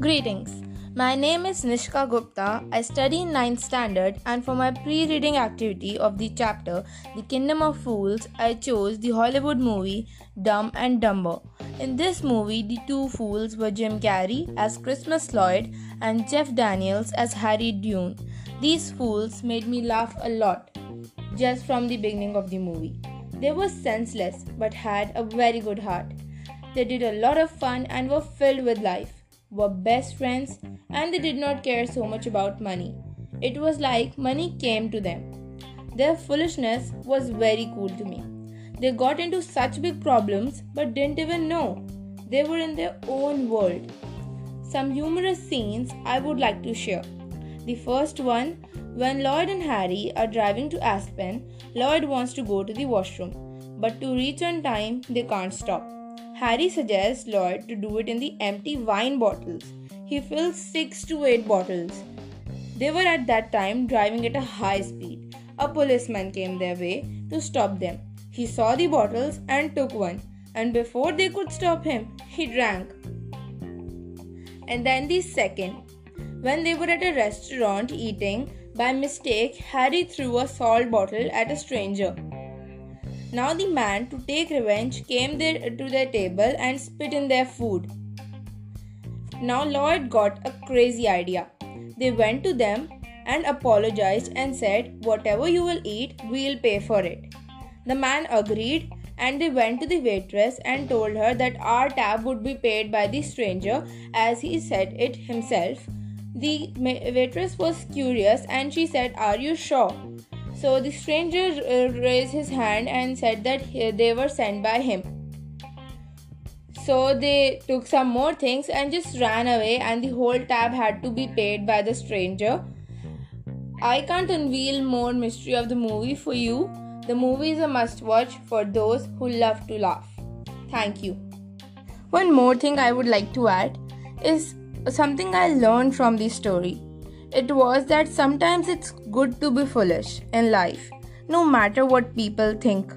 Greetings. My name is Nishka Gupta. I study in 9th standard and for my pre-reading activity of the chapter The Kingdom of Fools, I chose the Hollywood movie Dumb and Dumber. In this movie, the two fools were Jim Carrey as Christmas Lloyd and Jeff Daniels as Harry Dunne. These fools made me laugh a lot just from the beginning of the movie. They were senseless but had a very good heart. They did a lot of fun and were filled with life were best friends and they did not care so much about money. It was like money came to them. Their foolishness was very cool to me. They got into such big problems but didn't even know. They were in their own world. Some humorous scenes I would like to share. The first one, when Lloyd and Harry are driving to Aspen, Lloyd wants to go to the washroom, but to reach on time, they can't stop. Harry suggests Lloyd to do it in the empty wine bottles. He fills 6 to 8 bottles. They were at that time driving at a high speed. A policeman came their way to stop them. He saw the bottles and took one, and before they could stop him, he drank. And then the second, when they were at a restaurant eating, by mistake, Harry threw a salt bottle at a stranger. Now the man, to take revenge, came there to their table and spit in their food. Now Lloyd got a crazy idea. They went to them and apologized and said, Whatever you will eat, we'll pay for it. The man agreed and they went to the waitress and told her that our tab would be paid by the stranger as he said it himself. The waitress was curious and she said, Are you sure? So the stranger uh, raised his hand and said that they were sent by him. So they took some more things and just ran away, and the whole tab had to be paid by the stranger. I can't unveil more mystery of the movie for you. The movie is a must watch for those who love to laugh. Thank you. One more thing I would like to add is something I learned from this story. It was that sometimes it's good to be foolish in life, no matter what people think.